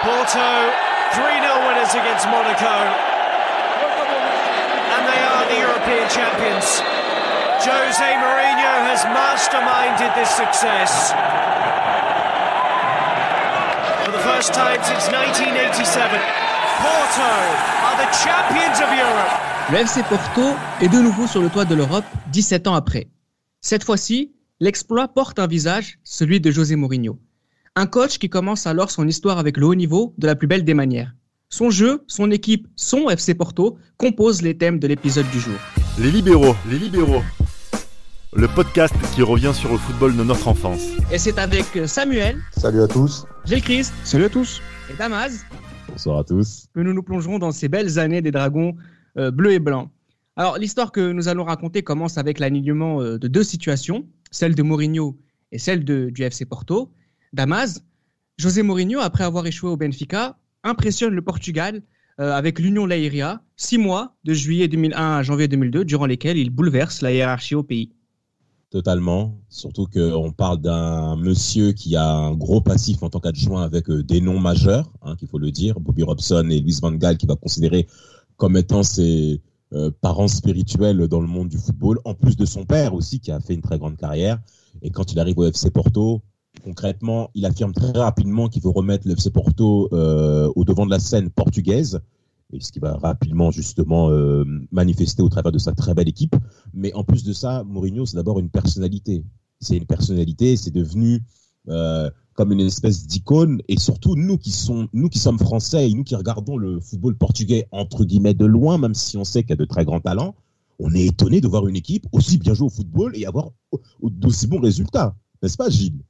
Porto 3-0 winners against Monaco. And they are the European champions. Jose Mourinho has masterminded this success. For the first time since 1987, Porto are the champions of Europe. Le FC Porto est de nouveau sur le toit de l'Europe 17 ans après. Cette fois-ci, l'exploit porte un visage, celui de José Mourinho. Un coach qui commence alors son histoire avec le haut niveau de la plus belle des manières. Son jeu, son équipe, son FC Porto composent les thèmes de l'épisode du jour. Les libéraux, les libéraux. Le podcast qui revient sur le football de notre enfance. Et c'est avec Samuel, Salut à tous. Gilles Christ Salut à tous. et Damas Bonsoir à tous. que nous nous plongerons dans ces belles années des dragons euh, bleus et blancs. Alors, l'histoire que nous allons raconter commence avec l'alignement euh, de deux situations, celle de Mourinho et celle de, du FC Porto. Damas, José Mourinho, après avoir échoué au Benfica, impressionne le Portugal euh, avec l'Union Leiria, six mois, de juillet 2001 à janvier 2002, durant lesquels il bouleverse la hiérarchie au pays. Totalement. Surtout qu'on parle d'un monsieur qui a un gros passif en tant qu'adjoint avec euh, des noms majeurs, hein, qu'il faut le dire, Bobby Robson et Luis Van Gaal, qui va considérer comme étant ses euh, parents spirituels dans le monde du football, en plus de son père aussi, qui a fait une très grande carrière. Et quand il arrive au FC Porto, concrètement, il affirme très rapidement qu'il veut remettre le FC Porto euh, au devant de la scène portugaise, et ce qui va rapidement justement euh, manifester au travers de sa très belle équipe. Mais en plus de ça, Mourinho, c'est d'abord une personnalité. C'est une personnalité, c'est devenu euh, comme une espèce d'icône. Et surtout, nous qui, sommes français et nous qui regardons le football portugais entre guillemets de loin, même si on sait qu'il y a de très grands talents, on est étonné de voir une équipe aussi bien jouer au football et avoir au- au- d'aussi bons résultats. N'est-ce pas, Gilles?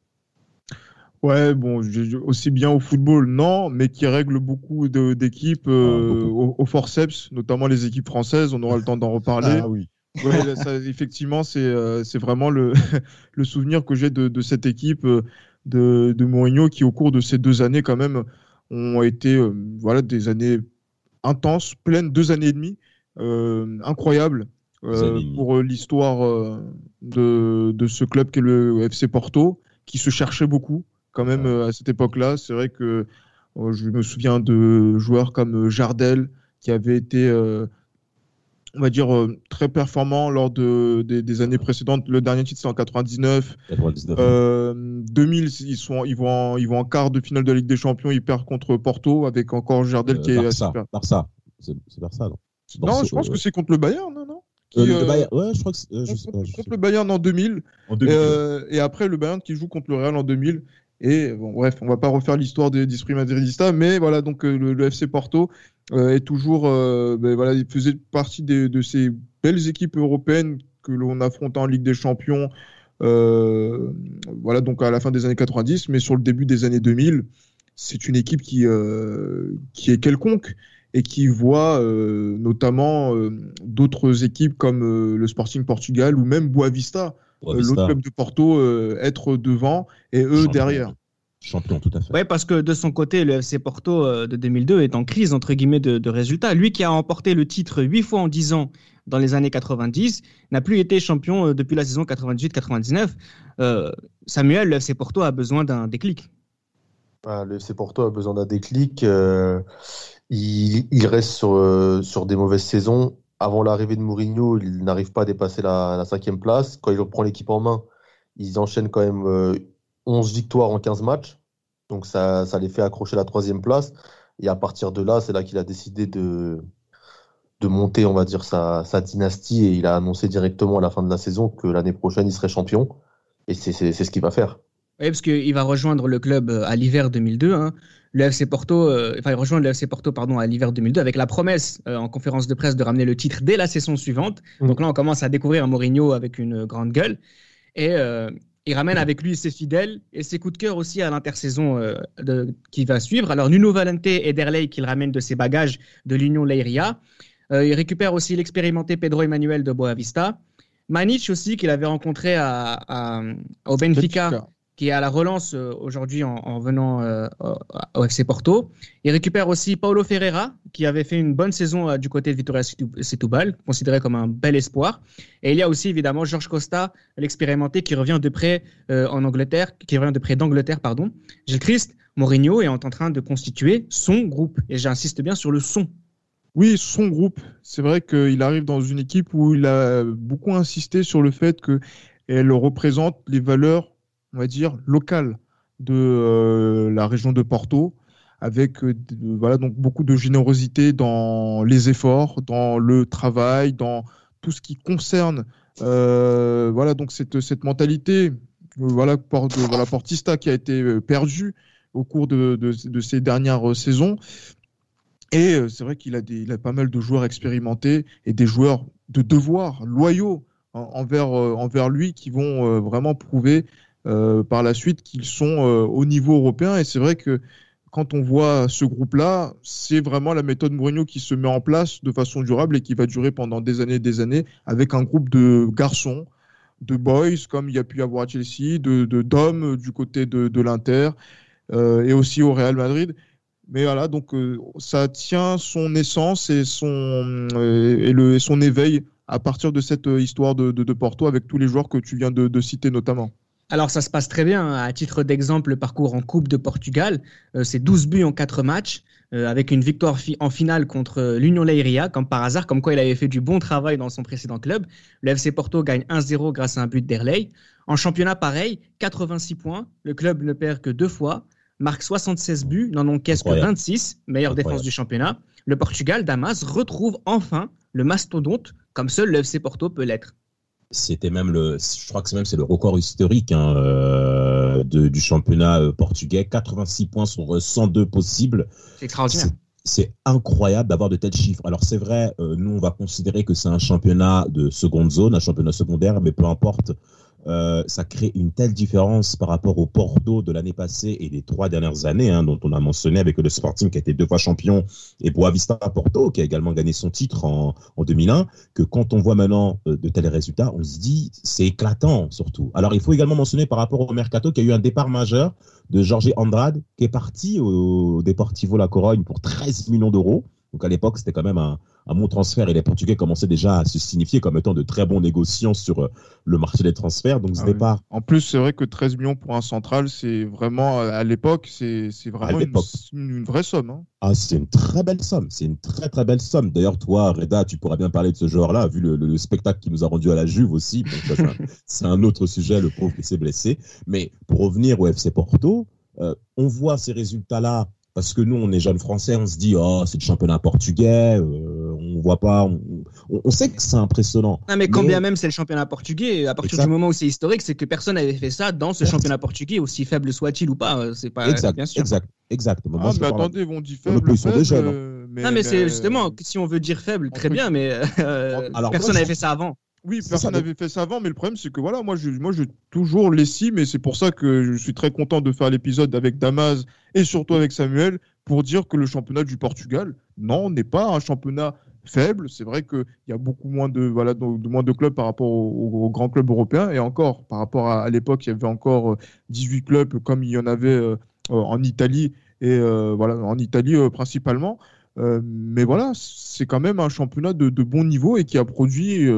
Ouais, bon, aussi bien au football, non, mais qui règle beaucoup de- d'équipes euh, Ah, au, au forceps, notamment les équipes françaises. On aura le temps d'en reparler. Ah oui. Ouais, ça, effectivement, c'est euh, vraiment le, le souvenir que j'ai de, de cette équipe euh, de, de Mourinho qui, au cours de ces deux années, quand même, ont été euh, voilà, des années intenses, pleines, deux années et demie, euh, incroyables euh, pour euh, l'histoire euh, de, de ce club qu'est le FC Porto, qui se cherchait beaucoup quand même euh, à cette époque-là. C'est vrai que euh, je me souviens de joueurs comme euh, Jardel, qui avait été euh, on va dire, très performant lors de, des, des années précédentes. Le dernier titre, c'est en 99. 99. Euh, 2000, ils, sont, ils, vont en, ils vont en quart de finale de la Ligue des Champions. Ils perdent contre Porto avec encore Jardel Euh, qui est Barça, super. Barça. C'est Barça, non? Non, je pense que c'est contre le Bayern, non, non? Qui, le Bayern- Ouais, je crois que je contre, je contre le. Bayern en 2000. En 2000. Euh, et après, le Bayern qui joue contre le Real en 2000. Et bon, bref, on va pas refaire l'histoire des d'Esprit Madridista, mais voilà, donc euh, le, FC Porto euh, est toujours, euh, ben, voilà, il faisait partie de ces belles équipes européennes que l'on affronte en Ligue des Champions, voilà, donc à la fin des années 90, mais sur le début des années 2000, c'est une équipe qui, qui est quelconque et qui voit notamment d'autres équipes comme le Sporting Portugal ou même Boavista, Boa Vista, l'autre club de Porto, euh, être devant et eux champion. derrière. Champion, tout à fait. Ouais, parce que de son côté, le FC Porto euh, de 2002 est en crise, entre guillemets, de, de résultats. Lui qui a remporté le titre huit fois en 10 ans dans les années 90, n'a plus été champion euh, depuis la saison 98-99. Euh, Samuel, le FC Porto a besoin d'un déclic. Ah, le FC Porto a besoin d'un déclic. euh, il, il reste sur, euh, sur des mauvaises saisons. Avant l'arrivée de Mourinho, il n'arrive pas à dépasser la, cinquième place. Quand il reprend l'équipe en main, ils enchaînent quand même euh, 11 victoires en 15 matchs. Donc ça, ça les fait accrocher la troisième place. Et à partir de là, c'est là qu'il a décidé de, de monter, on va dire, sa, sa dynastie. Et il a annoncé directement à la fin de la saison que l'année prochaine, il serait champion. Et c'est ce qu'il va faire. Oui, parce qu'il va rejoindre le club euh, à l'hiver 2002. hein. Le FC Porto, euh, enfin, il rejoint le FC Porto pardon, à l'hiver 2002 avec la promesse euh, en conférence de presse de ramener le titre dès la saison suivante. Mm. Donc là, on commence à découvrir un Mourinho avec une grande gueule. Et euh, il ramène avec lui ses fidèles et ses coups de cœur aussi à l'intersaison qui va suivre. Alors, Nuno Valente et Derlei qu'il ramène de ses bagages de l'Union Leiria. Il récupère aussi l'expérimenté Pedro Emmanuel de Boavista. Manic aussi, qu'il avait rencontré à, à- au Benfica qui est à la relance euh, aujourd'hui en, en venant euh, au- FC Porto. Il récupère aussi Paulo Ferreira, qui avait fait une bonne saison euh, du côté de Vitória Setú- Setúbal, considéré comme un bel espoir. Et il y a aussi évidemment Georges Costa, l'expérimenté, qui revient de près en Angleterre, qui revient de près d'Angleterre, pardon. Gilles Christ, Mourinho est en train de constituer son groupe. Et j'insiste bien sur le son. Oui, son groupe. C'est vrai qu'il arrive dans une équipe où il a beaucoup insisté sur le fait qu'elle représente les valeurs, on va dire, locales de euh, la région de Porto, avec euh, voilà, donc beaucoup de générosité dans les efforts, dans le travail, dans tout ce qui concerne euh, voilà, donc cette, cette mentalité voilà, de, voilà, Portista qui a été perdue au cours de, de, ces dernières saisons. Et c'est vrai qu'il a, il a pas mal de joueurs expérimentés et des joueurs de devoir, loyaux envers, envers lui, qui vont vraiment prouver euh, par la suite qu'ils sont euh, au niveau européen. Et c'est vrai que quand on voit ce groupe-là, c'est vraiment la méthode Mourinho qui se met en place de façon durable et qui va durer pendant des années et des années avec un groupe de garçons, de boys, comme il y a pu y avoir à Chelsea, de d'hommes du côté de, l'Inter euh, et aussi au Real Madrid. Mais voilà, donc ça tient son essence et son, et, le, son éveil à partir de cette histoire de, Porto avec tous les joueurs que tu viens de citer notamment. Alors ça se passe très bien. Hein. À titre d'exemple, le parcours en Coupe de Portugal, euh, c'est 12 buts en 4 matchs, euh, avec une victoire en finale contre euh, l'Union Leiria, comme par hasard, comme quoi il avait fait du bon travail dans son précédent club. Le FC Porto gagne 1-0 grâce à un but d'Erley. En championnat, pareil, 86 points. Le club ne perd que deux fois, marque 76 buts, n'en encaisse que 26, meilleure défense du championnat. Le Portugal, Damas, retrouve enfin le mastodonte, comme seul le FC Porto peut l'être c'était même le, je crois que c'est même c'est le record historique hein, euh, de, du championnat euh, portugais, 86 points sur 102 possibles. C'est extraordinaire. C'est incroyable d'avoir de tels chiffres. Alors c'est vrai, euh, nous on va considérer que c'est un championnat de seconde zone, un championnat secondaire, mais peu importe. Euh, ça crée une telle différence par rapport au Porto de l'année passée et des trois dernières années, hein, dont on a mentionné avec le Sporting qui a été deux fois champion et Boavista Porto qui a également gagné son titre en, en 2001, que quand on voit maintenant euh, de tels résultats, on se dit c'est éclatant surtout. Alors il faut également mentionner par rapport au mercato qu'il y a eu un départ majeur de Jorge Andrade qui est parti au Deportivo La Corogne pour 13 millions d'euros. Donc à l'époque, c'était quand même un, un bon transfert et les Portugais commençaient déjà à se signifier comme étant de très bons négociants sur euh, le marché des transferts. Donc ce ah départ. En plus, c'est vrai que 13 millions pour un central, c'est vraiment à l'époque, c'est vraiment une, une, vraie somme. Hein. Ah, c'est une très belle somme. C'est une très très belle somme. D'ailleurs, toi, Reda, tu pourras bien parler de ce joueur-là, vu le, le, spectacle qu'il nous a rendu à la Juve aussi. c'est un, autre sujet, le pauvre qui s'est blessé. Mais pour revenir au FC Porto, euh, on voit ces résultats-là parce que nous, on est jeunes français, on se dit, oh, c'est le championnat portugais, euh, on voit pas, on, on, sait que c'est impressionnant. Non, mais quand bien même c'est le championnat portugais, à partir du moment où c'est historique, c'est que personne n'avait fait ça dans ce championnat portugais, aussi faible soit-il ou pas, euh, c'est pas exact, bien sûr. Exact, exact. Ah, mais attendez, ils vont dire faible. Ils sont des jeunes. Hein. Euh, mais, non, mais, c'est justement, si on veut dire faible, très bien, mais euh, personne n'avait fait ça avant. Oui, personne n'avait fait ça avant, mais le problème, c'est que voilà, moi, je, moi, je toujours l'estime, et c'est pour ça que je suis très content de faire l'épisode avec Damas et surtout avec Samuel, pour dire que le championnat du Portugal, non, n'est pas un championnat faible. C'est vrai qu'il y a beaucoup moins de, voilà, de, moins de clubs par rapport aux, grands clubs européens, et encore, par rapport à, l'époque, il y avait encore 18 euh, clubs comme il y en avait euh, en Italie, et euh, voilà, en Italie principalement. mais voilà, c'est quand même un championnat de, de, bon niveau et qui a produit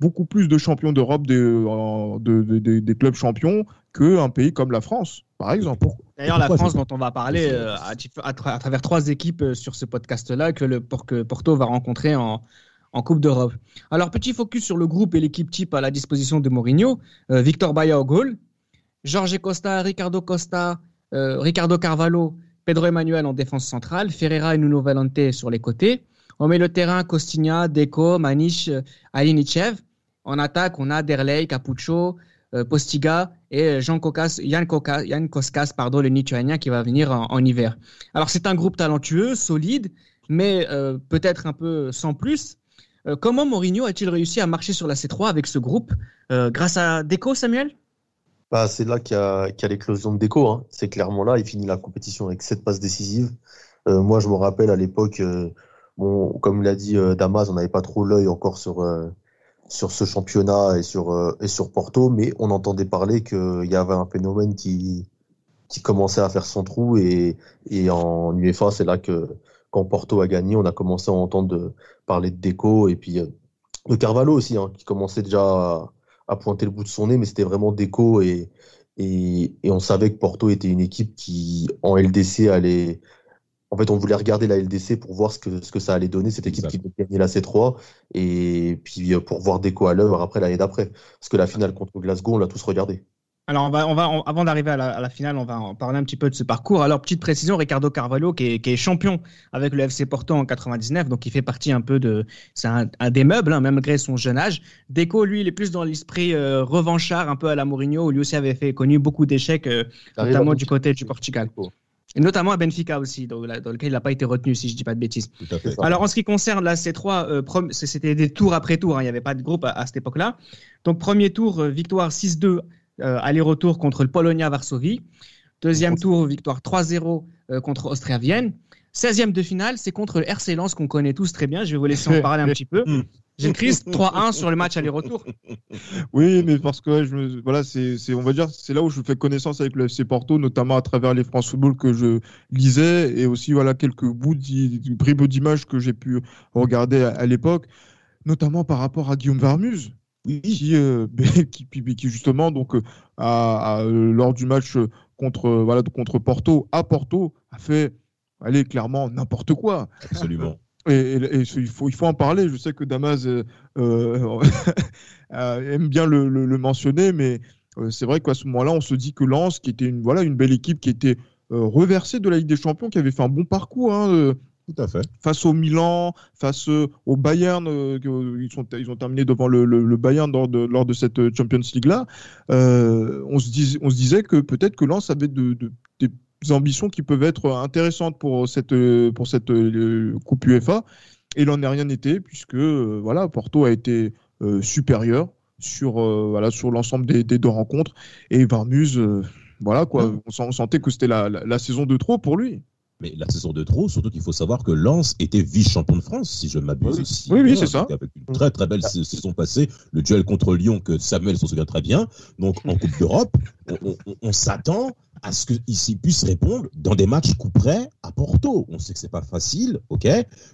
beaucoup plus de champions d'Europe des, de, des clubs champions qu'un pays comme la France, par exemple. D'ailleurs, la France, dont on va parler euh, à, travers trois équipes euh, sur ce podcast-là, que, le, que Porto va rencontrer en, en Coupe d'Europe. Alors, petit focus sur le groupe et l'équipe type à la disposition de Mourinho. Euh, Victor Baia au goal, Jorge Costa, Ricardo Costa, Ricardo Carvalho, Pedro Emmanuel en défense centrale, Ferreira et Nuno Valente sur les côtés. On met le terrain Costinha, Deco, Maniche, Alinichev. En attaque, on a Derley, Capuccio, euh, Postiga et Jean Kokas, Yann, Koskas, pardon, le Lituanien qui va venir en, hiver. Alors c'est un groupe talentueux, solide, mais euh, peut-être un peu sans plus. Euh, comment Mourinho a-t-il réussi à marcher sur la C3 avec ce groupe Grâce à Deco, Samuel? Bah, C'est là qu'il y a, l'éclosion de Deco. Hein. C'est clairement là, il finit la compétition avec sept passes décisives. moi, je me rappelle à l'époque, bon, comme l'a dit Damas, on n'avait pas trop l'œil encore sur sur ce championnat et sur, euh, et sur Porto, mais on entendait parler qu'il y avait un phénomène qui, qui commençait à faire son trou et, et en UEFA, c'est là que quand Porto a gagné, on a commencé à entendre parler de Deco et puis euh, de Carvalho aussi, hein, qui commençait déjà à, pointer le bout de son nez, mais c'était vraiment Deco et, Et, et on savait que Porto était une équipe qui, en LDC, allait. En fait, on voulait regarder la LDC pour voir ce que, ce que ça allait donner, cette équipe qui devait gagner la C3, et puis euh, pour voir Deco à l'œuvre après l'année d'après. Parce que la finale contre Glasgow, on l'a tous regardé. Alors, on va, on va, on- avant d'arriver à la, à la finale, on va en parler un petit peu de ce parcours. Alors, petite précision, Ricardo Carvalho, qui est, qui est champion avec le FC Porto en 99, donc il fait partie un peu de. C'est un, un des meubles, hein, même malgré son jeune âge. Deco, lui, il est plus dans l'esprit euh, revanchard, un peu à la Mourinho, où lui aussi avait fait, connu beaucoup d'échecs, euh, notamment du côté du Portugal. Et notamment à Benfica aussi, dans, lequel il n'a pas été retenu, si je dis pas de bêtises. Tout à fait. ça. Alors, en ce qui concerne la C3, euh, prom- c- c'était des tours après tour, hein, il n'y avait pas de groupe à, à cette époque-là. Donc, premier tour, euh, victoire 6-2, euh, aller-retour contre le Polonia Varsovie. Deuxième tour, victoire 3-0 euh, contre Austria Vienne. 16e de finale, c'est contre le RC Lens qu'on connaît tous très bien. Je vais vous laisser en parler un petit peu. Gilles Christ, 3-1 sur le match aller-retour. Oui, mais parce que ouais, je me- voilà, c'est, on va dire, c'est là où je fais connaissance avec le FC Porto, notamment à travers les France Football que je lisais et aussi voilà quelques bouts, bribes d'images que j'ai pu regarder à, à l'époque, notamment par rapport à Guillaume qui, euh, qui, justement donc euh, euh, lors du match contre voilà contre Porto à Porto a fait allez clairement n'importe quoi. absolument. Et, et- et il, faut, il faut en parler. Je sais que Damas euh, euh, euh, aime bien le, le- le mentionner, mais c'est vrai qu'à ce moment-là, on se dit que Lens, qui était une, voilà, une belle équipe, qui était reversée de la Ligue des Champions, qui avait fait un bon parcours hein, Tout à fait. face au Milan, face au Bayern, euh, ils, sont, ils ont terminé devant le, le- le Bayern lors de, lors de cette Champions League-là. Euh, on, se dis- on se disait que peut-être que Lens avait de- de- des ambitions qui peuvent être intéressantes pour cette, euh, pour cette euh, Coupe UEFA. Et il n'en est rien été, puisque euh, voilà, Porto a été supérieur sur, euh, voilà, sur l'ensemble des, des deux rencontres. Et Varmuse, euh, voilà, quoi, on, sent- on sentait que c'était la, la- la saison de trop pour lui. Mais la saison de trop, surtout qu'il faut savoir que Lens était vice-champion de France, si je ne m'abuse Oui. Oui, oui, c'est ça. Avec une très très belle sa- saison passée, le duel contre Lyon que Samuel s'en souvient très bien. Donc en Coupe d'Europe, on, on- on s'attend à ce qu'ils puissent répondre dans des matchs coup près à Porto. On sait que c'est pas facile, ok,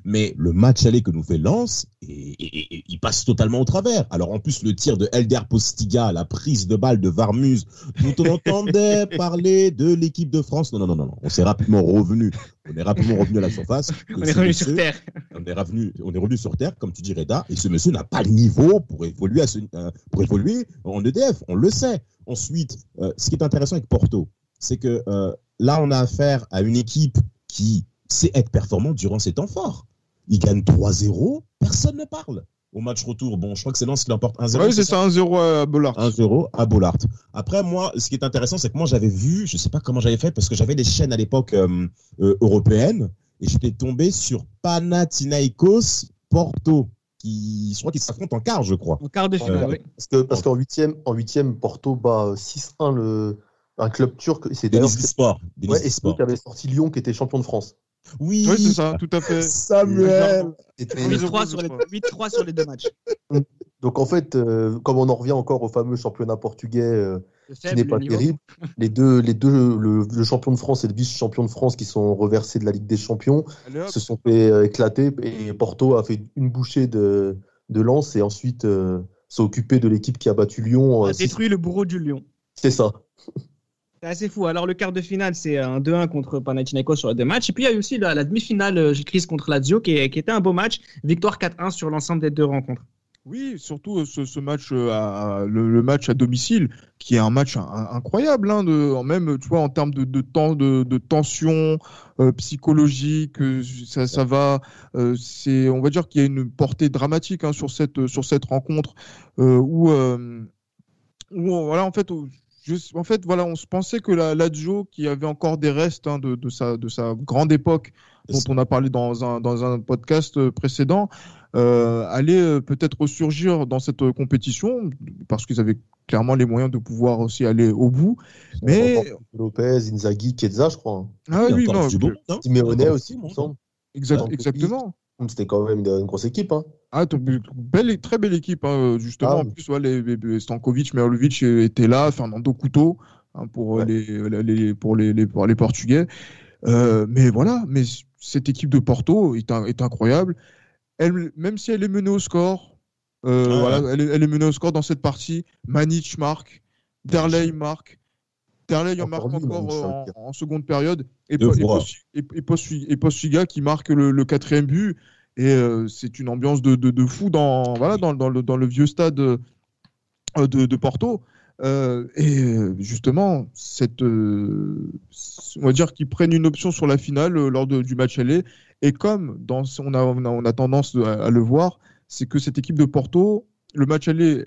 mais le match aller que nous fait Lens, et, et- et- il passe totalement au travers. Alors en plus le tir de Elder Postiga, la prise de balle de Varmuse, dont on entendait parler de l'équipe de France. Non, non, non, non, on s'est rapidement revenu. On est rapidement revenu à la surface. On est revenu monsieur- sur Terre. on est revenu, on est revenu sur terre, comme tu dis Reda, et ce monsieur n'a pas le niveau pour évoluer à ce- euh, pour évoluer en EDF, on le sait. Ensuite, euh, ce qui est intéressant avec Porto, c'est que euh, là, on a affaire à une équipe qui sait être performante durant ses temps forts. Il gagne 3-0, personne ne parle. Au match retour, bon, je crois que c'est Lens qui l'emporte 1-0. Oui, c'est ça, 1-0 à Bollard. 1-0 à Bollard. Après, moi, ce qui est intéressant, c'est que moi, j'avais vu, je sais pas comment j'avais fait, parce que j'avais des chaînes à l'époque euh, euh, européennes, et j'étais tombé sur Panathinaikos Porto, qui, je crois qu'ils s'affrontent en quart, je crois. En quart de finale, Euh, oui. Parce que parce qu'en huitième, en huitième, Porto bat euh, 6-1 le un club turc. C'est d'ailleurs Sport. Ouais, et Sport. qui avait sorti Lyon, qui était champion de France. Oui, Oui, c'est ça, tout à fait. Samuel. C'était- 8-3 sur, les- 8-3 sur les deux matchs. Donc en fait, euh, comme on en revient encore au fameux championnat portugais euh, qui n'est pas niveau. terrible, les deux, les deux le, le champion de France et le vice-champion de France qui sont reversés de la Ligue des Champions Allez, se sont fait euh, éclater et Porto a fait une bouchée de, de lance et ensuite s'est occupé de l'équipe qui a battu Lyon. On a détruit le bourreau du Lion. C'est ça. C'est assez fou. Alors, le quart de finale, c'est un 2-1 contre Panathinaikos sur les deux matchs. Et puis, il y a eu aussi la, la demi-finale, Gilles Christ contre Lazio, qui était un beau match. Victoire 4-1 sur l'ensemble des deux rencontres. Oui, surtout euh, ce, match, euh, à, le, match à domicile, qui est un match in- incroyable, hein, de, même, tu vois, en termes de, temps, de, tension euh, psychologique, ça, va. c'est, on va dire qu'il y a une portée dramatique hein, sur cette sur cette rencontre où, où, voilà, en fait. Je- en fait, voilà, on se pensait que la Lazio, qui avait encore des restes hein, de, de, sa, de sa grande époque, dont on a parlé dans un, dans un podcast euh, précédent, euh, allait euh, peut-être ressurgir dans cette compétition, parce qu'ils avaient clairement les moyens de pouvoir aussi aller au bout. Mais- Lopez, Inzaghi, Chiesa, je crois. hein. Ah oui, non, du bon, hein. Simeone aussi, il me semble. exact- exactement. C'était quand même une, grosse équipe. Hein. Ah, belle, très belle équipe, hein, justement. Ah, en plus, ouais, les, les- Stankovic, Merlovic étaient là, Fernando Couto hein, pour, euh, Ouais. les, les- pour, les, pour les Portugais. Euh, mais voilà, mais cette équipe de Porto est, est incroyable. Elle, même si elle est menée au score, euh, Ah, voilà, elle, est, elle est menée au score dans cette partie. Manic marque, Derley marque. Derley en marque Encore euh, en, en seconde période. Et, et, et, et Post- et Postiga qui marque le, le quatrième but. Et euh, c'est une ambiance de, de, de fou dans, voilà, dans, dans le, dans le vieux stade euh, de, de Porto. Euh, et justement, cette, euh, on va dire qu'ils prennent une option sur la finale lors de- du match aller. Et comme dans, on, a, on, a, on a tendance à, à le voir, c'est que cette équipe de Porto, le match aller,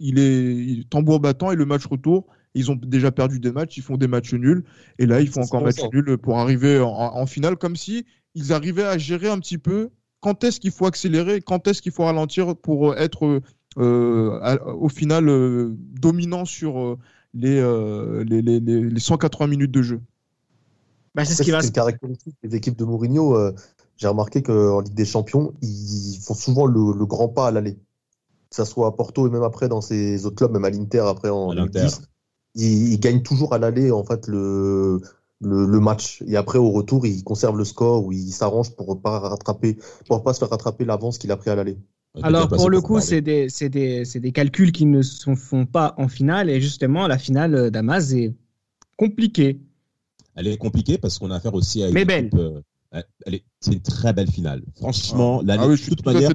il est il- tambour battant et le match retour, ils ont déjà perdu des matchs, ils font des matchs nuls. Et là, ils font encore match nul pour arriver en, finale, comme si ils arrivaient à gérer un petit peu quand est-ce qu'il faut accélérer, quand est-ce qu'il faut ralentir pour euh, être euh, euh, au final dominant sur les, 180 minutes de jeu. Bah, c'est ce qui va se caractéristique des équipes de Mourinho. J'ai remarqué qu'en Ligue des Champions, ils font souvent le, grand pas à l'aller. Que ça soit à Porto et même après dans ces autres clubs, même à l'Inter après en 2010 il, gagne toujours à l'aller en fait le, le, match. Et après, au retour, il conserve le score ou il s'arrange pour pas rattraper, pour pas se faire rattraper l'avance qu'il a pris à l'aller. Alors, pour le coup, c'est des, des, des, calculs qui ne se font pas en finale. Et justement, la finale euh, d'Amaz est compliquée. Elle est compliquée parce qu'on a affaire aussi à une Mais belle. Euh, c'est une très belle finale. Franchement, l'année, toute manière,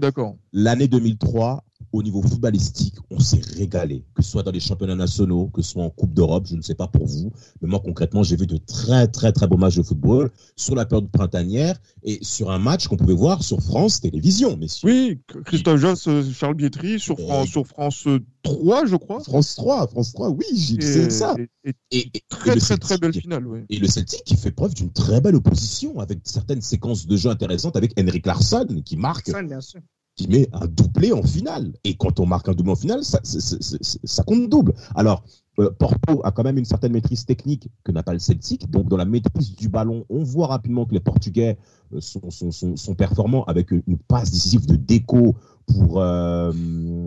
l'année 2003, au niveau footballistique, on s'est régalé. Que ce soit dans les championnats nationaux, que ce soit en Coupe d'Europe, je ne sais pas pour vous, mais moi concrètement, j'ai vu de très très très beaux matchs de football sur la période printanière et sur un match qu'on pouvait voir sur France Télévisions, messieurs. Oui, Christophe Joss, euh, Charles Bietri sur, Et- France, sur France euh, 3, je crois. France 3, France 3, oui, c'est ça. et- et Et, et- et très le très très Celtic- belle finale. oui. Et le Celtic qui fait preuve d'une très belle opposition avec certaines séquences de jeu intéressantes avec Henrik Larsson qui marque, bien sûr. Qui met un doublé en finale. Et quand on marque un doublé en finale, ça, c'est- c'est- c'est- ça compte double. Alors, euh, Porto a quand même une certaine maîtrise technique que n'a pas le Celtic. Donc, dans la maîtrise du ballon, on voit rapidement que les Portugais euh, sont, sont, sont, sont performants avec une passe décisive de déco pour, euh,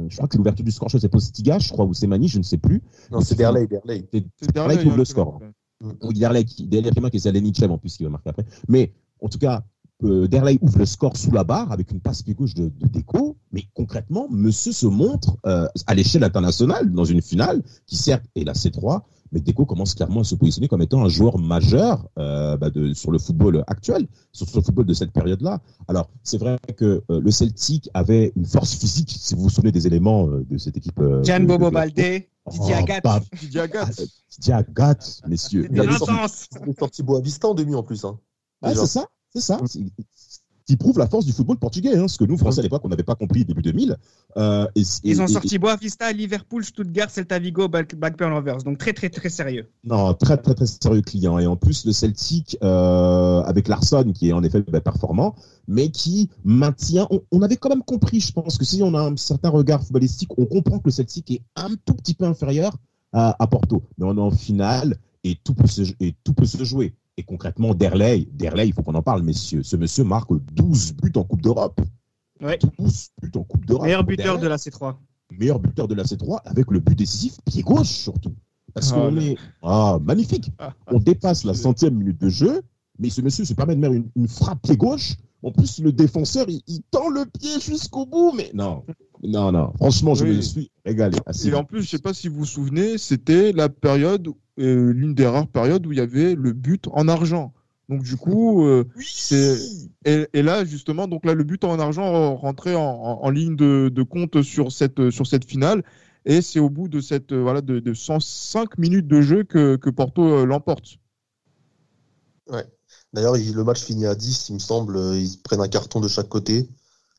je crois que l'ouverture du score, je sais pas, c'est Postiga, je crois, ou c'est Mani, je ne sais plus. Non, Mais c'est c'est- Derley, Derley. C'est C'est Derlei qui ouvre le hein, score. Derlei qui, est Zelenichev en plus qui va marquer après. Mais en tout cas, euh, Derlei ouvre le score sous la barre avec une passe pied gauche de, de déco. Mais concrètement, monsieur se montre euh, à l'échelle internationale dans une finale qui certes est la C3, mais Deco commence clairement à se positionner comme étant un joueur majeur euh, bah, de, sur le football actuel, sur, sur le football de cette période-là. Alors, c'est vrai que euh, le Celtic avait une force physique, si vous vous souvenez des éléments euh, de cette équipe. euh, Gian Bobo Baldé, Didier Oh, Agathe. pas- Didier Agathe. Ah, Didier Agathe, messieurs. Il y a sorti Boavista en demi en plus. Hein. Ouais, Déjà. c'est ça, c'est ça. Qui prouve la force du football portugais, hein, ce que nous, Français, à l'époque, on n'avait pas compris début 2000. Euh, et- Ils ont et- sorti Boavista, Liverpool, Stuttgart, Celta Vigo, Black- Blackburn Rovers. Donc très très très sérieux. Non, très très très sérieux client. Et en plus, le Celtic, euh, avec Larsson, qui est en effet bah, performant, mais qui maintient. On, on avait quand même compris, je pense, que si on a un certain regard footballistique, on comprend que le Celtic est un tout petit peu inférieur à, à Porto. Mais on est en finale et tout peut se, et tout peut se jouer. Et concrètement, Derley, Derley, il faut qu'on en parle, messieurs. Ce monsieur marque 12 buts en Coupe d'Europe. Ouais. 12 buts en Coupe d'Europe. Meilleur buteur Derley de la C3. meilleur buteur de la C3 avec le but décisif pied gauche surtout. Parce Ah, qu'on est ah, magnifique. On dépasse la centième minute de jeu, mais ce monsieur se permet de mettre une, une frappe pied gauche. En plus, le défenseur, il, il tend le pied jusqu'au bout, mais non, non, non. Franchement, je Oui. me suis régalé. Assez Et en plus, je sais pas si vous vous souvenez, c'était la période, euh, l'une des rares périodes où il y avait le but en argent. Donc du coup, euh, c'est et, et là justement, donc là le but en argent rentrait en, en- en ligne de, de compte sur cette sur cette finale. Et c'est au bout de cette voilà de, de 105 minutes de jeu que, que Porto euh, l'emporte. D'ailleurs, il- le match finit à 10, il me semble. Ils prennent un carton de chaque côté.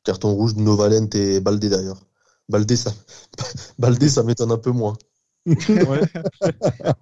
Carton rouge de Novalent et Baldé d'ailleurs. Baldé, ça, Baldé, ça m'étonne un peu moins.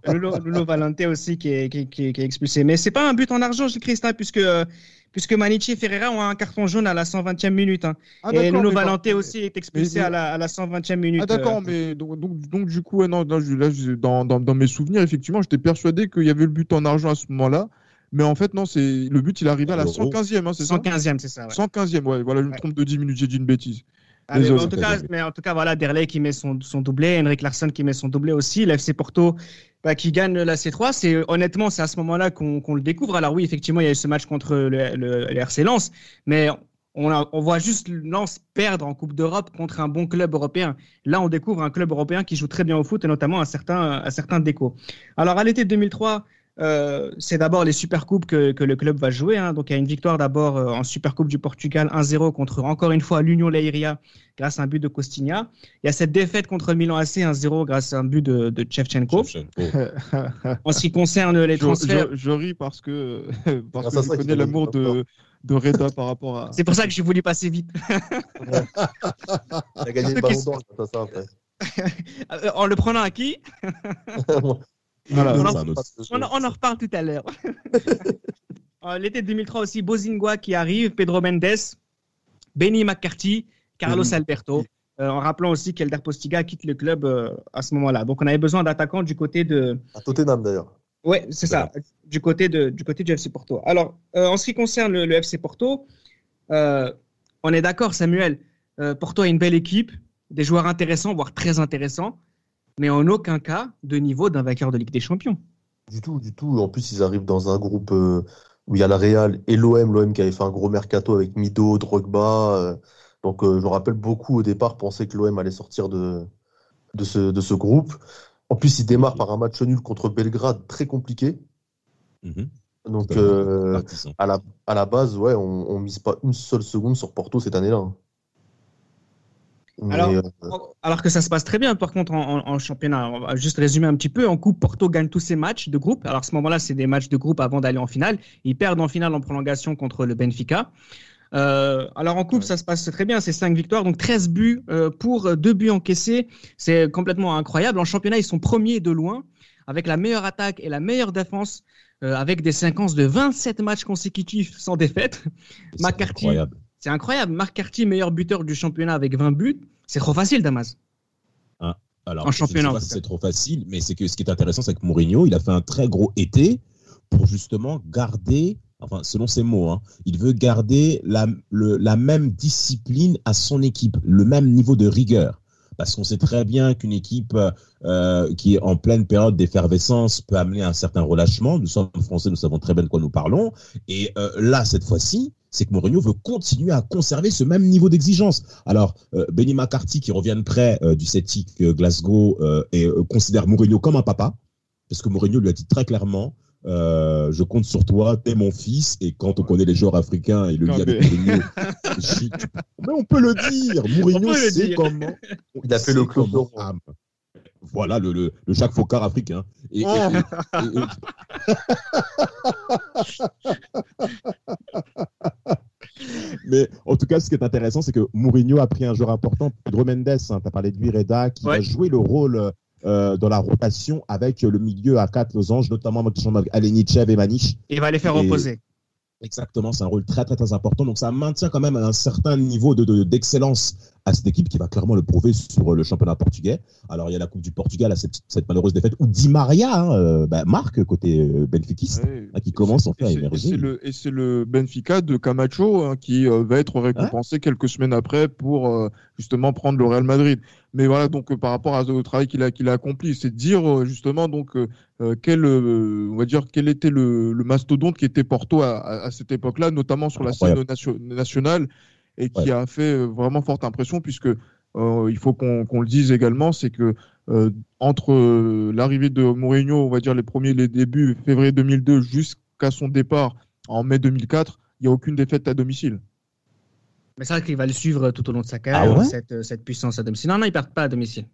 Lulo, Lulo Valente aussi qui est, qui, qui- qui est expulsé. Mais c'est pas un but en argent, Gilles Christin, puisque, euh, puisque Manichi et Ferreira ont un carton jaune à la 120e minute. hein. Ah, et mais- Valente aussi est expulsé mais- à, la, à la 120e minute. Ah d'accord, euh. mais donc, donc, donc, du coup, non, non, je- là, je- dans, dans, dans mes souvenirs, effectivement, j'étais persuadé qu'il y avait le but en argent à ce moment-là. Mais en fait, non, c'est le but, il est arrivé à la Euro. 115e, hein, c'est ça 115e, c'est ça. ouais. 115e, ouais, voilà, je me Ouais. trompe de 10 minutes, j'ai dit une bêtise. Ah, mais, en tout cas, mais en tout cas, voilà, Derley qui met son, son doublé, Henrik Larsson qui met son doublé aussi, l'FC Porto bah, qui gagne la C3. C'est honnêtement, c'est à ce moment-là qu'on le découvre. Alors oui, effectivement, il y a eu ce match contre le, le- le RC Lens, mais on, a- on voit juste Lens perdre en Coupe d'Europe contre un bon club européen. Là, on découvre un club européen qui joue très bien au foot et notamment un certain, un certain déco. Alors, à l'été 2003, euh, c'est d'abord les Supercoupes que, que le club va jouer. hein. Donc, il y a une victoire d'abord euh, en Supercoupe du Portugal 1-0 contre, encore une fois, l'Union Leiria grâce à un but de Costinha. Il y a cette défaite contre Milan AC 1-0 grâce à un but de, de Shevchenko. En ce qui concerne les je, transferts, je- je ris parce que, parce que je ça connais l'amour de, de Reda par rapport à. c'est pour ça que j'ai voulu passer vite. Il a gagné le ballon d'or ça après. En le prenant à qui? Voilà. On en- on, on reparle tout à l'heure. Euh, L'été 2003 aussi, Bozingua qui arrive, Pedro Mendes, Benny McCarthy, Carlos. Alberto. Euh, en rappelant aussi qu'Elder Postiga quitte le club euh, à ce moment-là. Donc on avait besoin d'attaquants du côté de, À Tottenham d'ailleurs. Ouais, c'est ça, du côté, de, du côté du FC Porto. Alors, euh, en ce qui concerne le, le FC Porto, on est d'accord, Samuel, Porto a une belle équipe, des joueurs intéressants, voire très intéressants, mais en aucun cas de niveau d'un vainqueur de Ligue des Champions. Du tout, du tout. En plus, ils arrivent dans un groupe euh, où il y a la Real et l'OM. L'OM qui avait fait un gros mercato avec Mido, Drogba. euh, donc, euh, je me rappelle beaucoup au départ penser que l'OM allait sortir de, de, ce, de ce groupe. En plus, ils démarrent par un match nul contre Belgrade très compliqué. Mhm. Donc, euh, à la, à la base, ouais, on, on mise pas une seule seconde sur Porto cette année-là. Mais, Alors, euh, Alors que ça se passe très bien, par contre, en, en- en championnat. On va juste résumer un petit peu. En coupe, Porto gagne tous ses matchs de groupe. Alors, à ce moment-là, c'est des matchs de groupe avant d'aller en finale. Ils perdent en finale en prolongation contre le Benfica. Euh, alors, en coupe, Ouais. ça se passe très bien. C'est 5 victoires, donc 13 buts euh, pour 2 buts encaissés. C'est complètement incroyable. En championnat, ils sont premiers de loin, avec la meilleure attaque et la meilleure défense, euh, avec des séquences de 27 matchs consécutifs sans défaite. McCarthy. incroyable. C'est incroyable. Marc Carty, meilleur buteur du championnat avec 20 buts. C'est trop facile, Damas. Alors, En championnat, si c'est trop facile, mais c'est que ce qui est intéressant, c'est que Mourinho, il a fait un très gros été pour justement garder, enfin, selon ses mots, hein, il veut garder la, le- la même discipline à son équipe, le même niveau de rigueur. Parce qu'on sait très bien qu'une équipe euh, qui est en pleine période d'effervescence peut amener un certain relâchement. Nous sommes français, nous savons très bien de quoi nous parlons. Et euh, là, cette fois-ci, c'est que Mourinho veut continuer à conserver ce même niveau d'exigence. Alors, euh, Benny McCarthy, qui revient de près euh, du Celtic euh, Glasgow, euh, et euh, considère Mourinho comme un papa, parce que Mourinho lui a dit très clairement, euh, je compte sur toi, t'es mon fils, et quand on connaît les joueurs africains et le lien avec mais- Mourinho, je- mais on peut le dire, Mourinho sait dire. comment. Il a fait le club. Voilà le, le, Jacques Faucard africain. Oh. Mais en tout cas, ce qui est intéressant, c'est que Mourinho a pris un joueur important, Pedro Mendes, hein, tu as parlé de lui, Reda, qui va jouer le rôle euh, dans la rotation avec le milieu à quatre losanges, notamment avec Alenichev et Maniche. Il va les faire reposer. Exactement, c'est un rôle très, très, très important. Donc, ça maintient quand même un certain niveau de- de- d'excellence à cette équipe qui va clairement le prouver sur le championnat portugais. Alors, il y a la Coupe du Portugal à cette, cette malheureuse défaite où Di Maria hein, euh, bah, marque côté euh, benfiquiste. Ouais. Ah, qui commence en fait à émerger. et c'est le- Benfica de Camacho hein, qui euh, va être récompensé quelques semaines après pour euh, justement prendre le Real Madrid. Mais voilà, donc euh, par rapport à- au travail qu'il a, qu'il a accompli, c'est de dire euh, justement donc euh, quel, euh, on va dire quel était le, le mastodonte qui était Porto à, à- à cette époque-là, notamment sur la scène nation- nationale, et qui Ouais. a fait vraiment forte impression puisque euh, il faut qu'on le dise également, c'est que entre l'arrivée de Mourinho, on va dire les premiers, les débuts février 2002 jusqu'à son départ en mai 2004, il n'y a aucune défaite à domicile. Mais c'est vrai qu'il va le suivre tout au long de sa carrière, Ah ouais cette, euh, cette puissance à domicile. Non, non, ils perdent pas à domicile.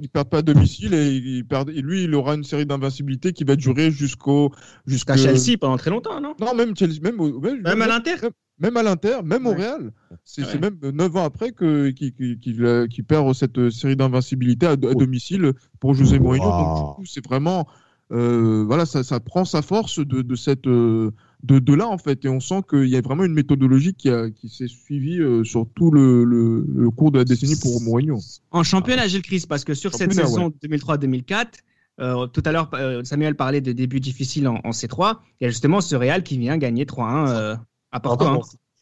Il perd pas à domicile et, il perd, et lui, il aura une série d'invincibilité qui va durer jusqu'au Jusqu'à Chelsea pendant très longtemps, non? Non, même Chelsea, même, au- même, Même à l'Inter? même à l'Inter, même au. Real. C'est Ouais. même 9 ans après que qu'il qu'il- qu'il, euh, perd cette euh, série d'invincibilité à, à domicile pour José Mourinho. Donc du coup, c'est vraiment euh, voilà, ça, ça prend sa force de, de cette euh, de, de là en fait, et on sent qu'il y a vraiment une méthodologie qui, a, qui s'est suivie euh, sur tout le, le, le cours de la décennie pour Mourinho. En championnat, Gilles Christ, parce que sur cette saison 2003-2004, euh, tout à l'heure, euh, Samuel parlait de débuts difficiles en, en C3. Il y a justement ce Real qui vient gagner 3-1 euh, à Porto. hein.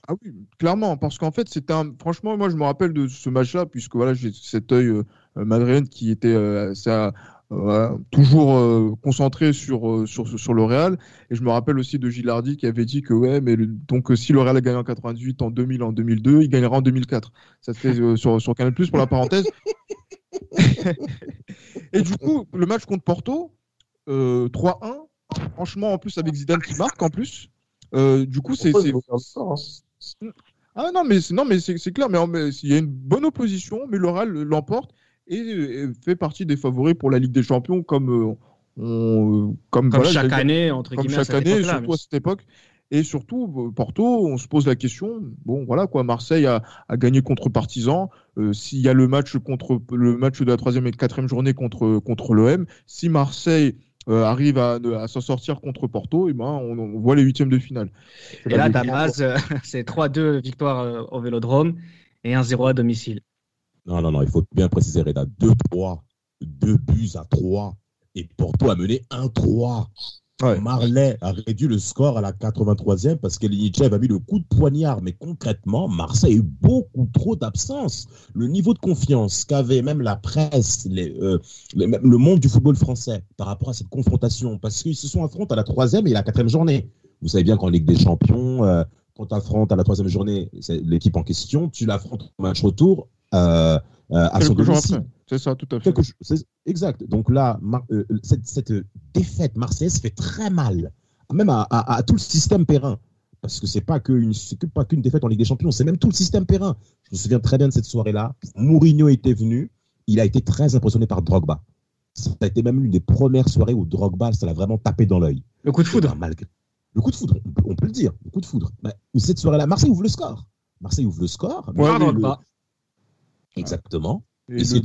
Ah oui, clairement, parce qu'en fait, c'était un. Franchement, moi, je me rappelle de ce match-là, puisque voilà, j'ai cet œil euh, madrilène qui était euh, assez, Voilà, toujours euh, concentré sur, euh, sur, sur le Real. Et je me rappelle aussi de Gilardi qui avait dit que ouais, mais le- donc euh, si le Real a gagné en 98, en 2000, en 2002, il gagnera en 2004. Ça c'était euh, sur, sur Canal Plus pour la parenthèse. et du coup, le match contre Porto, euh, 3-1. Franchement, en plus avec Zidane qui marque en plus. Du coup, c'est hein? Ah non, mais c'est non, mais c'est clair. Mais il y a une bonne opposition, mais le Real l'emporte et, et fait partie des favoris pour la Ligue des Champions, comme euh, on, comme, Comme voilà, chaque année, entre comme guillemets. chaque année, surtout à cette époque. Et surtout, euh, Porto, on se pose la question. Bon, voilà quoi. Marseille a, a gagné contre Partizan. Euh, S'il y a le match contre le match de la troisième et quatrième journée contre contre l'OM, si Marseille euh, arrive à, à s'en sortir contre Porto, et ben on, on voit les huitièmes de finale. Et là, ta Ligue- base, euh, c'est 3-2 victoire euh, au Vélodrome et 1-0 à domicile. Non, non, non, il faut bien préciser, Reda. 2-3, deux buts à 3. Et Porto a mené 1-3. Ouais. Marley a réduit le score à la 83e parce que Linichev a mis le coup de poignard. Mais concrètement, Marseille a eu beaucoup trop d'absence. Le niveau de confiance qu'avait même la presse, les, euh, les- le monde du football français par rapport à cette confrontation, parce qu'ils se sont affrontés à la troisième et la quatrième journée. Vous savez bien qu'en Ligue des Champions, euh, quand tu affrontes à la troisième journée c'est l'équipe en question, tu l'affrontes au match retour euh, euh, à son Quelques jours domicile. après. C'est ça, tout à fait. Quelque exact. Donc là, Mar- euh, cette, cette défaite marseillaise fait très mal, même à, à- à tout le système Perrin. Parce que c'est pas qu'une pas qu'une défaite en Ligue des Champions, c'est même tout le système Perrin. Je me souviens très bien de cette soirée-là. Mourinho était venu, il a été très impressionné par Drogba. Ça a été même l'une des premières soirées où Drogba, ça l'a vraiment tapé dans l'œil. Le coup de foudre. Ben, malgré- Le coup de foudre, on peut, on peut le dire, le coup de foudre. Mais cette soirée-là, Marseille ouvre le score. Marseille ouvre le score. Ouais, Drogba. Exactement. Et, Et le ce qui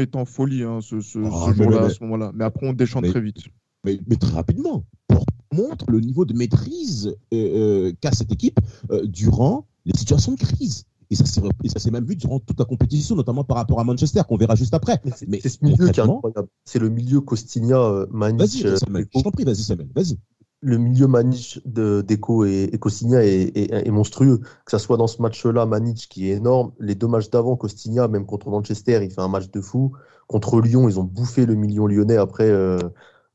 est en folie hein, ce, ce- Ah, ce jour-là, à ce moment-là. Mais après, on déchante Mais- très vite. mais, mais très rapidement, pour montre le niveau de maîtrise euh, euh, qu'a cette équipe euh, durant les situations de crise. Et ça s'est et ça s'est même vu durant toute la compétition, notamment par rapport à Manchester, qu'on verra juste après. Mais c'est Mais c'est ce milieu qui est incroyable. C'est le milieu Costinha, Manic, Vas-y, je t'en prie, vas-y, Samuel, vas-y. Le milieu Manic de Deco et, et Costinha est, est- est monstrueux. Que ça soit dans ce match-là, Manic qui est énorme. Les deux matchs d'avant, Costinha, même contre Manchester, il fait un match de fou. Contre Lyon, ils ont bouffé le million lyonnais après euh,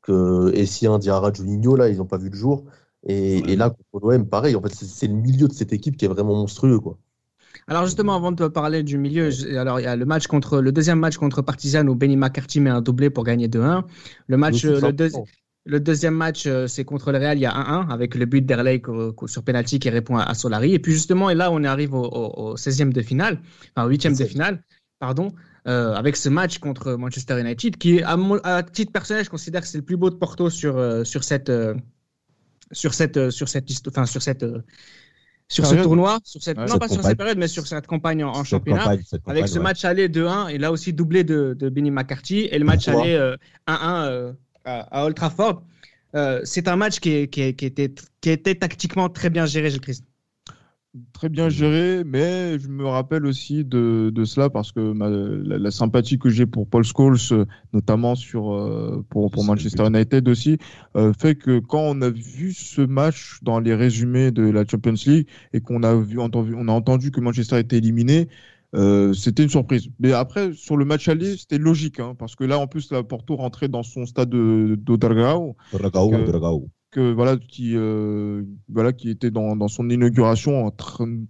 que Essien, Diarra, Juninho, là, ils n'ont pas vu le jour. Et, et là, contre l'OM, pareil. En fait, c'est le milieu de cette équipe qui est vraiment monstrueux, quoi. Alors justement, avant de te parler du milieu, alors il y a le match contre le deuxième match contre Partizan où Benny McCarthy met un doublé pour gagner 2-1. Le match, le. Le deuxième match, euh, c'est contre le Real, il y a 1-1 avec le but d'Erley sur penalty qui répond à, Solari. Et puis justement, et là, on arrive au, au, au 16e de finale, enfin 8e de 16e. finale, pardon, euh, avec ce match contre Manchester United qui, à, mon, à titre personnel, je considère que c'est le plus beau de Porto sur euh, sur cette euh, sur cette sur cette enfin sur cette sur ce tournoi, sur cette, Ouais, non cette pas sur cette période, mais sur cette campagne en, en Cette championnat. campagne- Avec ce ouais. match aller 2-1 et là aussi doublé de, de Benny McCarthy et le match aller euh, 1-1 euh, à, à Old Trafford. Euh, c'est un match qui, est- qui, est- qui était, qui était tactiquement très bien géré, Gilles Christ. Très bien géré, mais je me rappelle aussi de, de cela parce que ma- la, la sympathie que j'ai pour Paul Scholes, notamment sur, euh, pour, pour Manchester United aussi, euh, fait que quand on a vu ce match dans les résumés de la Champions League et qu'on a, vu, entendu, on a entendu que Manchester était éliminé, euh, c'était une surprise. Mais après, sur le match aller, c'était logique, hein, parce que là, en plus, la Porto rentrait dans son stade de, de Dragao, Dragao, que- voilà qui euh, voilà qui était dans, dans son inauguration un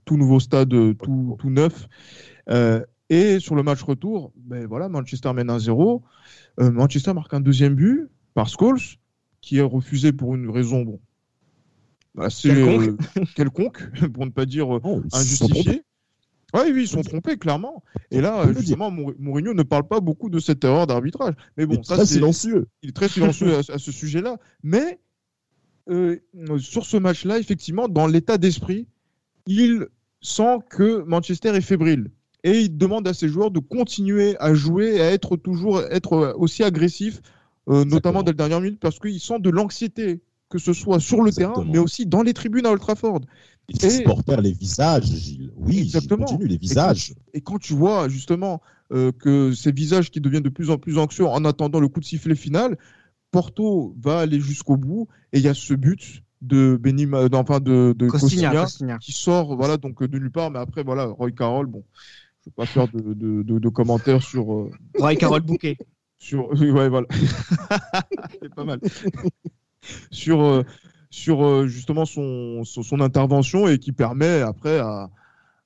tout nouveau stade euh, tout, tout neuf. Euh, et sur le match retour ben voilà Manchester mène 1-0 Euh, Manchester marque un deuxième but par Scholes qui est refusé pour une raison bon assez Quelconque. euh, quelconque pour ne pas dire Oh, ils Ouais, oui, ils sont trompés, clairement. Et là, justement, Mour- Mourinho ne parle pas beaucoup de cette erreur d'arbitrage. Mais Il bon, est ça, très c'est silencieux. il est très silencieux à, ce sujet-là. Mais euh, sur ce match-là, effectivement, dans l'état d'esprit, il sent que Manchester est fébrile. Et il demande à ses joueurs de continuer à jouer et à être toujours être aussi agressif, euh, notamment dès le dernier minute, parce qu'il sent de l'anxiété, que ce soit sur le terrain, mais aussi dans les tribunes à Old Trafford. Ils exportèrent les visages, Gilles. Oui, Gilles, Exactement. continue, les visages. Et quand tu vois justement euh, que ces visages qui deviennent de plus en plus anxieux en attendant le coup de sifflet final, Porto va aller jusqu'au bout et il y a ce but de Benny, enfin de, de Costinha, Costinha Costinha. qui sort voilà donc de nulle part. Mais après voilà Roy Carroll, bon, je vais pas faire de, de, de- de commentaires sur. euh, Roy Carroll Bouquet. sur, ouais, voilà. c'est pas mal. Sur, euh, sur euh, justement son, son, son intervention et qui permet après à,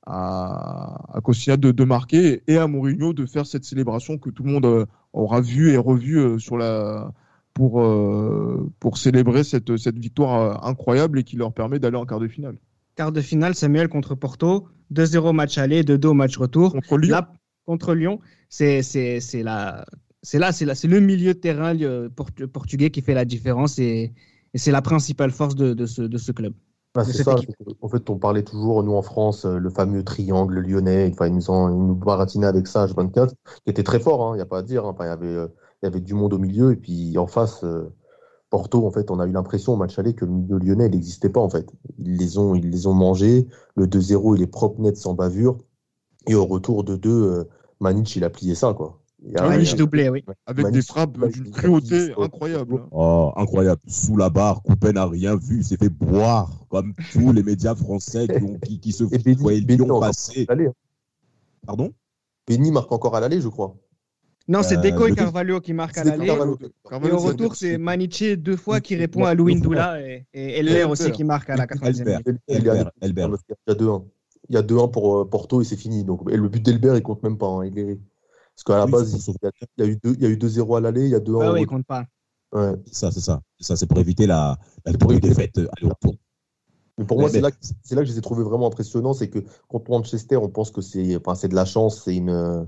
à, à Cossina de, de marquer et à Mourinho de faire cette célébration que tout le monde euh, aura vu et revu euh, sur la, pour, pour célébrer cette, cette victoire incroyable et qui leur permet d'aller en quart de finale. Quart de finale, Samuel contre Porto, 2-0 match aller, 2-2 match retour. Contre Lyon. Là, contre Lyon, c'est la c'est là c'est là c'est le milieu de terrain portugais qui fait la différence et, et c'est la principale force de, de ce de ce club. Ah, de ça. En fait, on parlait toujours, nous en France, euh, le fameux triangle lyonnais. Enfin, ils nous, ont, ils nous baratinaient avec ça, H24, qui était très fort, il n'y a pas à dire. hein. Enfin, il y avait, euh, il y avait du monde au milieu. Et puis en face, euh, Porto, en fait, on a eu l'impression au match aller que le milieu lyonnais, n'existait pas, en fait. Ils les ont, ils les ont mangés. Le 2-0, il est propre, net, sans bavure. Et au retour de 2, euh, Manic, il a plié ça, quoi. Il y a- Ah oui, doublé, oui. Avec des frappes d'une cruauté incroyable. Oh, incroyable. Sous la barre, Coupé n'a rien vu. Il s'est fait boire, comme tous les médias français qui, ont, qui, qui se encore passer. hein. Pardon? Benny marque encore à l'aller, je crois. Non, c'est Euh, Deco et Carvalho qui marquent à l'aller. Carvalho. Et au retour, c'est Maniche deux fois qui répond à Louis Ndoula et, et Eller aussi qui marque à la 90e Elbert. minute. Il y a- Elbert, Elbert. Il y a 2-1. Il y a 2-1 pour euh, Porto et c'est fini. Donc, et le but d'Elbert, il compte même pas. hein, il est... Parce qu'à la Oui, base, il y, a, il y a eu deux- il y a eu 2-0 à l'aller, il y a 2-1 Ah au oui, retour. compte pas. Ouais. C'est ça, c'est ça. Ça, c'est pour éviter la, la double défaite euh, aller-retour. Mais pour moi, Mais- c'est là, là que je les ai trouvés vraiment impressionnants. C'est que contre Manchester, on pense que c'est enfin, c'est de la chance. C'est une, euh,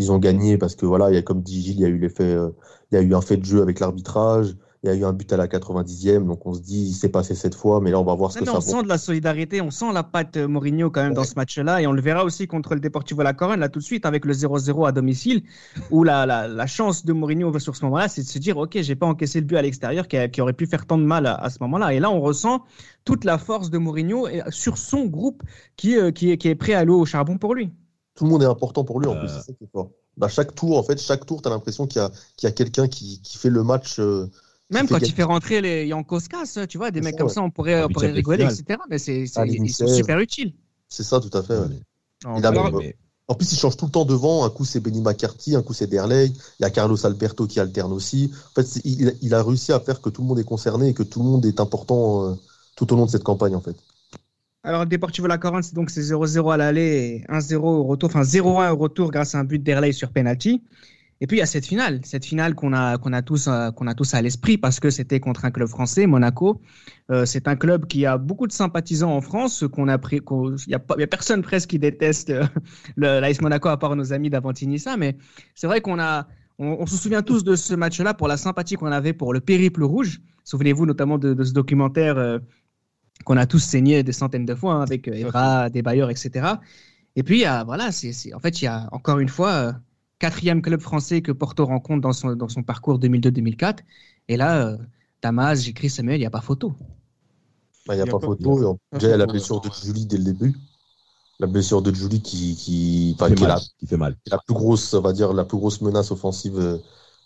ils ont gagné parce que, voilà, il y a, comme dit Gilles, il y a eu l'effet, euh, il y a eu un fait de jeu avec l'arbitrage. Il y a eu un but à la 90e. Donc, on se dit, c'est passé cette fois. Mais là, on va voir ce Non, que mais ça on vaut. sent de la solidarité, on sent la patte euh, Mourinho quand même dans ce match-là, et on le verra aussi contre le Deportivo La Corogne, là tout de suite, avec le 0-0 à domicile, où la, la, la chance de Mourinho sur ce moment-là, c'est de se dire, ok, j'ai pas encaissé le but à l'extérieur qui, aurait pu faire tant de mal à, à ce moment-là. Et là, on ressent toute la force de Mourinho sur son groupe qui, euh, qui, est, qui est prêt à l'eau au charbon pour lui. Tout le monde est important pour lui, en Euh. plus. C'est ça qui est fort. Bah, chaque tour, en fait, chaque tour, tu as l'impression qu'il y a, quelqu'un qui, qui fait le match. euh, Même quand il fait rentrer les Yankoskas, tu vois, des mecs ça, comme ouais. ça, on pourrait, on rigoler, finale. etc. Mais c'est, Ah, ils, ils sont 2016. super utiles. C'est ça, tout à fait. ouais. Non, Il a- alors, Mais- En plus, il change tout le temps devant. Un coup, c'est Benny McCarthy, un coup, c'est Derley. Il y a Carlos Alberto qui alterne aussi. En fait, il, il a réussi à faire que tout le monde est concerné et que tout le monde est important euh, tout au long de cette campagne, en fait. Alors, Deportivo La c'est donc c'est 0-0 à l'aller et 1-0 au retour, enfin 0-1 au retour grâce à un but d'Erley sur penalty. Et puis il y a cette finale, cette finale qu'on a qu'on a tous euh, qu'on a tous à l'esprit parce que c'était contre un club français, Monaco. Euh, c'est un club qui a beaucoup de sympathisants en France, il y a a personne presque qui déteste euh, l'AS Monaco à part nos amis d'Avantinissa, mais c'est vrai qu'on on, se souvient tous de ce match-là pour la sympathie qu'on avait pour le périple rouge. Souvenez-vous notamment de, ce documentaire qu'on a tous saigné des centaines de fois hein, avec Evra, Desbailleurs, etc. Et puis, voilà, en fait, il y a encore une fois quatrième club français que Porto rencontre dans son, dans son parcours 2002-2004. Et là, euh, Damas, j'écris Samuel, il n'y a pas photo. Bah, Il n'y a, Il y a pas photo. Déjà, il y a la photo, blessure de Julie dès le début. La blessure de Julie qui, qui, enfin, qui qui fait est la, mal. Qui fait mal. qui est la plus grosse, on va dire, la plus grosse menace offensive euh,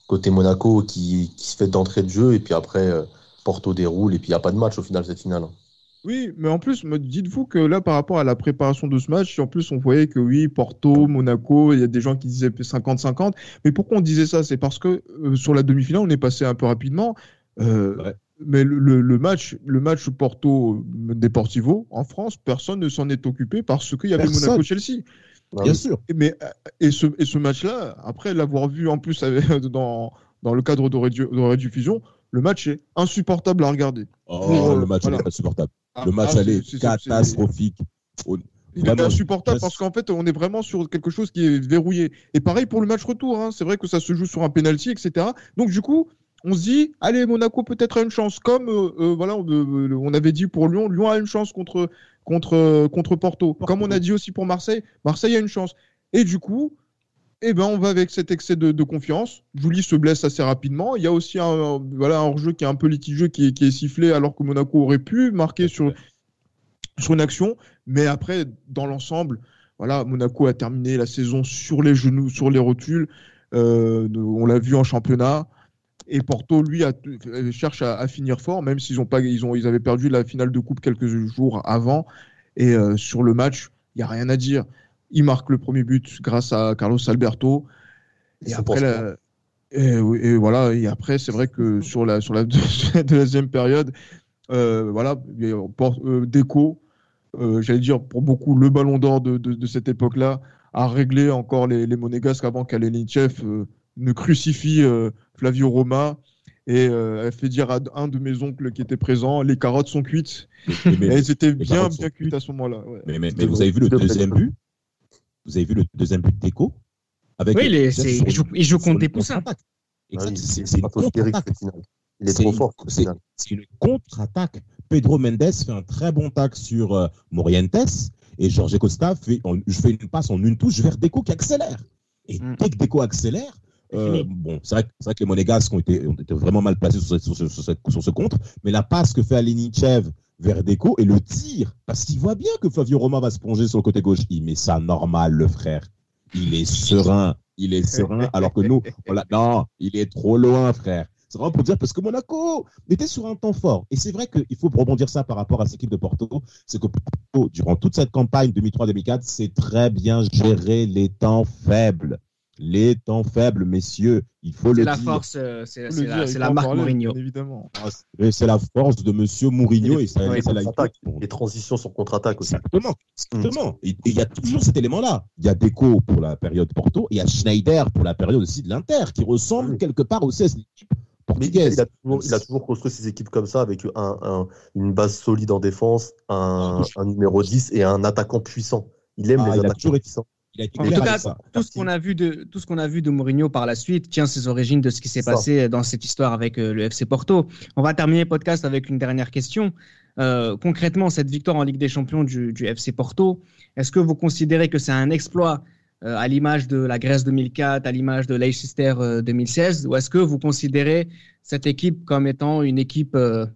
côté Monaco qui, qui se fait d'entrée de jeu. Et puis après, euh, Porto déroule. Et puis, il n'y a pas de match au final, cette finale. Oui, mais en plus, dites-vous que là, par rapport à la préparation de ce match, en plus, on voyait que oui, Porto, Monaco, il y a des gens qui disaient 50-50. Mais pourquoi on disait ça? C'est parce que euh, sur la demi-finale, on est passé un peu rapidement. Euh, Ouais. Mais le, le- le match, le match Porto Deportivo en France, personne ne s'en est occupé parce qu'il y avait. Monaco-Chelsea. Ah Bien sûr. Et, mais, euh, et ce, et ce match-là, après l'avoir vu en plus dans, dans le cadre de, Rédu- de Rediffusion, le match est insupportable à regarder. Oh, Pour, le euh, match voilà. n'est pas supportable. Ah, Le match ah, allait c'est- catastrophique. Il est insupportable parce qu'en fait, on est vraiment sur quelque chose qui est verrouillé. Et pareil pour le match retour. hein. C'est vrai que ça se joue sur un penalty, etc. Donc du coup, on se dit, allez, Monaco peut-être a une chance. Comme euh, euh, voilà, on, euh, on avait dit pour Lyon, Lyon a une chance contre contre euh, contre Porto. Comme on a dit aussi pour Marseille, Marseille a une chance. Et du coup, eh ben, on va avec cet excès de, de confiance. Julie se blesse assez rapidement. Il y a aussi un, voilà, un hors-jeu qui est un peu litigieux, qui est, qui est sifflé, alors que Monaco aurait pu marquer sur, sur une action. Mais après, dans l'ensemble, voilà, Monaco a terminé la saison sur les genoux, sur les rotules. Euh, on l'a vu en championnat. Et Porto, lui, a, euh, cherche à, à finir fort, même s'ils ont pas, ils ont, ils avaient perdu la finale de coupe quelques jours avant. Et euh, sur le match, il y a rien à dire. Il marque le premier but grâce à Carlos Alberto. Et après, pas la- Et, et, voilà, et après, c'est vrai que sur la, sur la deuxième période, euh, voilà, euh, Déco, euh, j'allais dire pour beaucoup le ballon d'or de, de, de, cette époque-là, a réglé encore les, les monégasques avant qu'Alenichev euh, ne crucifie euh, Flavio Roma. Et euh, elle fait dire à un de mes oncles qui était présent, les carottes sont cuites. Mais, mais, elles étaient bien, bien cuites à ce moment-là. Ouais. Mais, mais, vous avez vu le deuxième but? Vous avez vu le deuxième but d'Echo avec Oui, les, il joue, il joue contre des poussins. Exact, c'est une contre-attaque. Il est trop fort. C'est une contre-attaque. Pedro Mendes fait un très bon tac sur euh, Morientes et Jorge Costa fait, on, je fais une passe en une touche vers Deco qui accélère. Et mm. dès que Deco accélère, euh, bon, c'est vrai, vrai, que les Monégasques ont été, ont été vraiment mal placés sur, sur, sur, sur, ce contre, mais la passe que fait Alenichev vers Deco et le tir, parce qu'il voit bien que Flavio Roma va se plonger sur le côté gauche. Il met ça normal, le frère. Il est serein, il est serein, alors que nous, on l'a, non, il est trop loin, frère. C'est vraiment pour dire parce que Monaco était sur un temps fort. Et c'est vrai qu'il faut rebondir ça par rapport à cette équipe de Porto. C'est que Porto, durant toute cette campagne 2003-2004, c'est très bien géré les temps faibles. Les temps faibles, messieurs, il faut le la dire. Force, euh, c'est la, la marque Mourinho. Évidemment. C'est la force de monsieur Mourinho. Et, et, ça, oui, ça les transitions sur contre-attaque aussi. Exactement. exactement. Et il y a toujours cet élément-là. Il y a Deco pour la période Porto et il y a Schneider pour la période aussi de l'Inter, qui ressemble quelque part aussi à cette équipe portugaise. Il a, toujours, il a, toujours, construit ses équipes comme ça, avec un, un, une base solide en défense, un, un, numéro 10 et un attaquant puissant. Il aime ah, les il attaquants puissants. En tout cas, tout ce qu'on a vu de tout ce qu'on a vu de Mourinho par la suite tient ses origines de ce qui s'est passé dans cette histoire avec euh, le FC Porto. On va terminer le podcast avec une dernière question. Euh, concrètement, cette victoire en Ligue des Champions du, du FC Porto, est-ce que vous considérez que c'est un exploit euh, à l'image de la Grèce 2004, à l'image de Leicester euh, 2016, ou est-ce que vous considérez cette équipe comme étant une équipe, euh,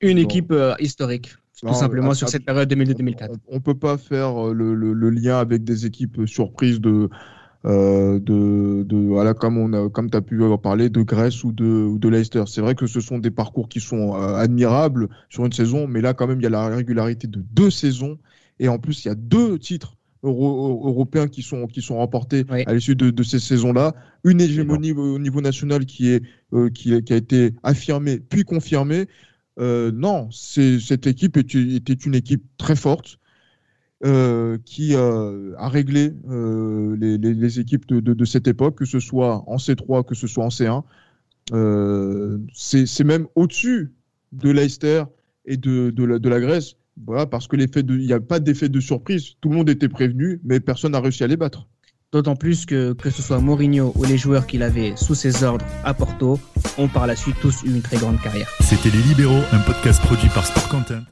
une équipe historique? Tout non, simplement à, sur cette période 2002-2004. On ne peut pas faire le, le, le, lien avec des équipes surprises de, euh, de, de, voilà, comme on a, comme tu as pu avoir parlé, de Grèce ou de, ou de Leicester. C'est vrai que ce sont des parcours qui sont euh, admirables sur une saison, mais là, quand même, il y a la régularité de deux saisons. Et en plus, il y a deux titres euro, européens qui sont, qui sont remportés oui. à l'issue de, de, ces saisons-là. Une hégémonie au niveau national qui, est, euh, qui, qui, a été affirmée puis confirmée. Euh, non, cette équipe était, une équipe très forte euh, qui a réglé euh, les, équipes de, cette époque, que ce soit en C3, que ce soit en C1. Euh, C'est même au-dessus de Leicester et de, la, la Grèce. Voilà, parce que l'effet de, il n'y a pas d'effet de surprise. Tout le monde était prévenu, mais personne n'a réussi à les battre. D'autant plus que, que ce soit Mourinho ou les joueurs qu'il avait sous ses ordres à Porto ont par la suite tous eu une très grande carrière. C'était Les Libéraux, un podcast produit par Sport Content.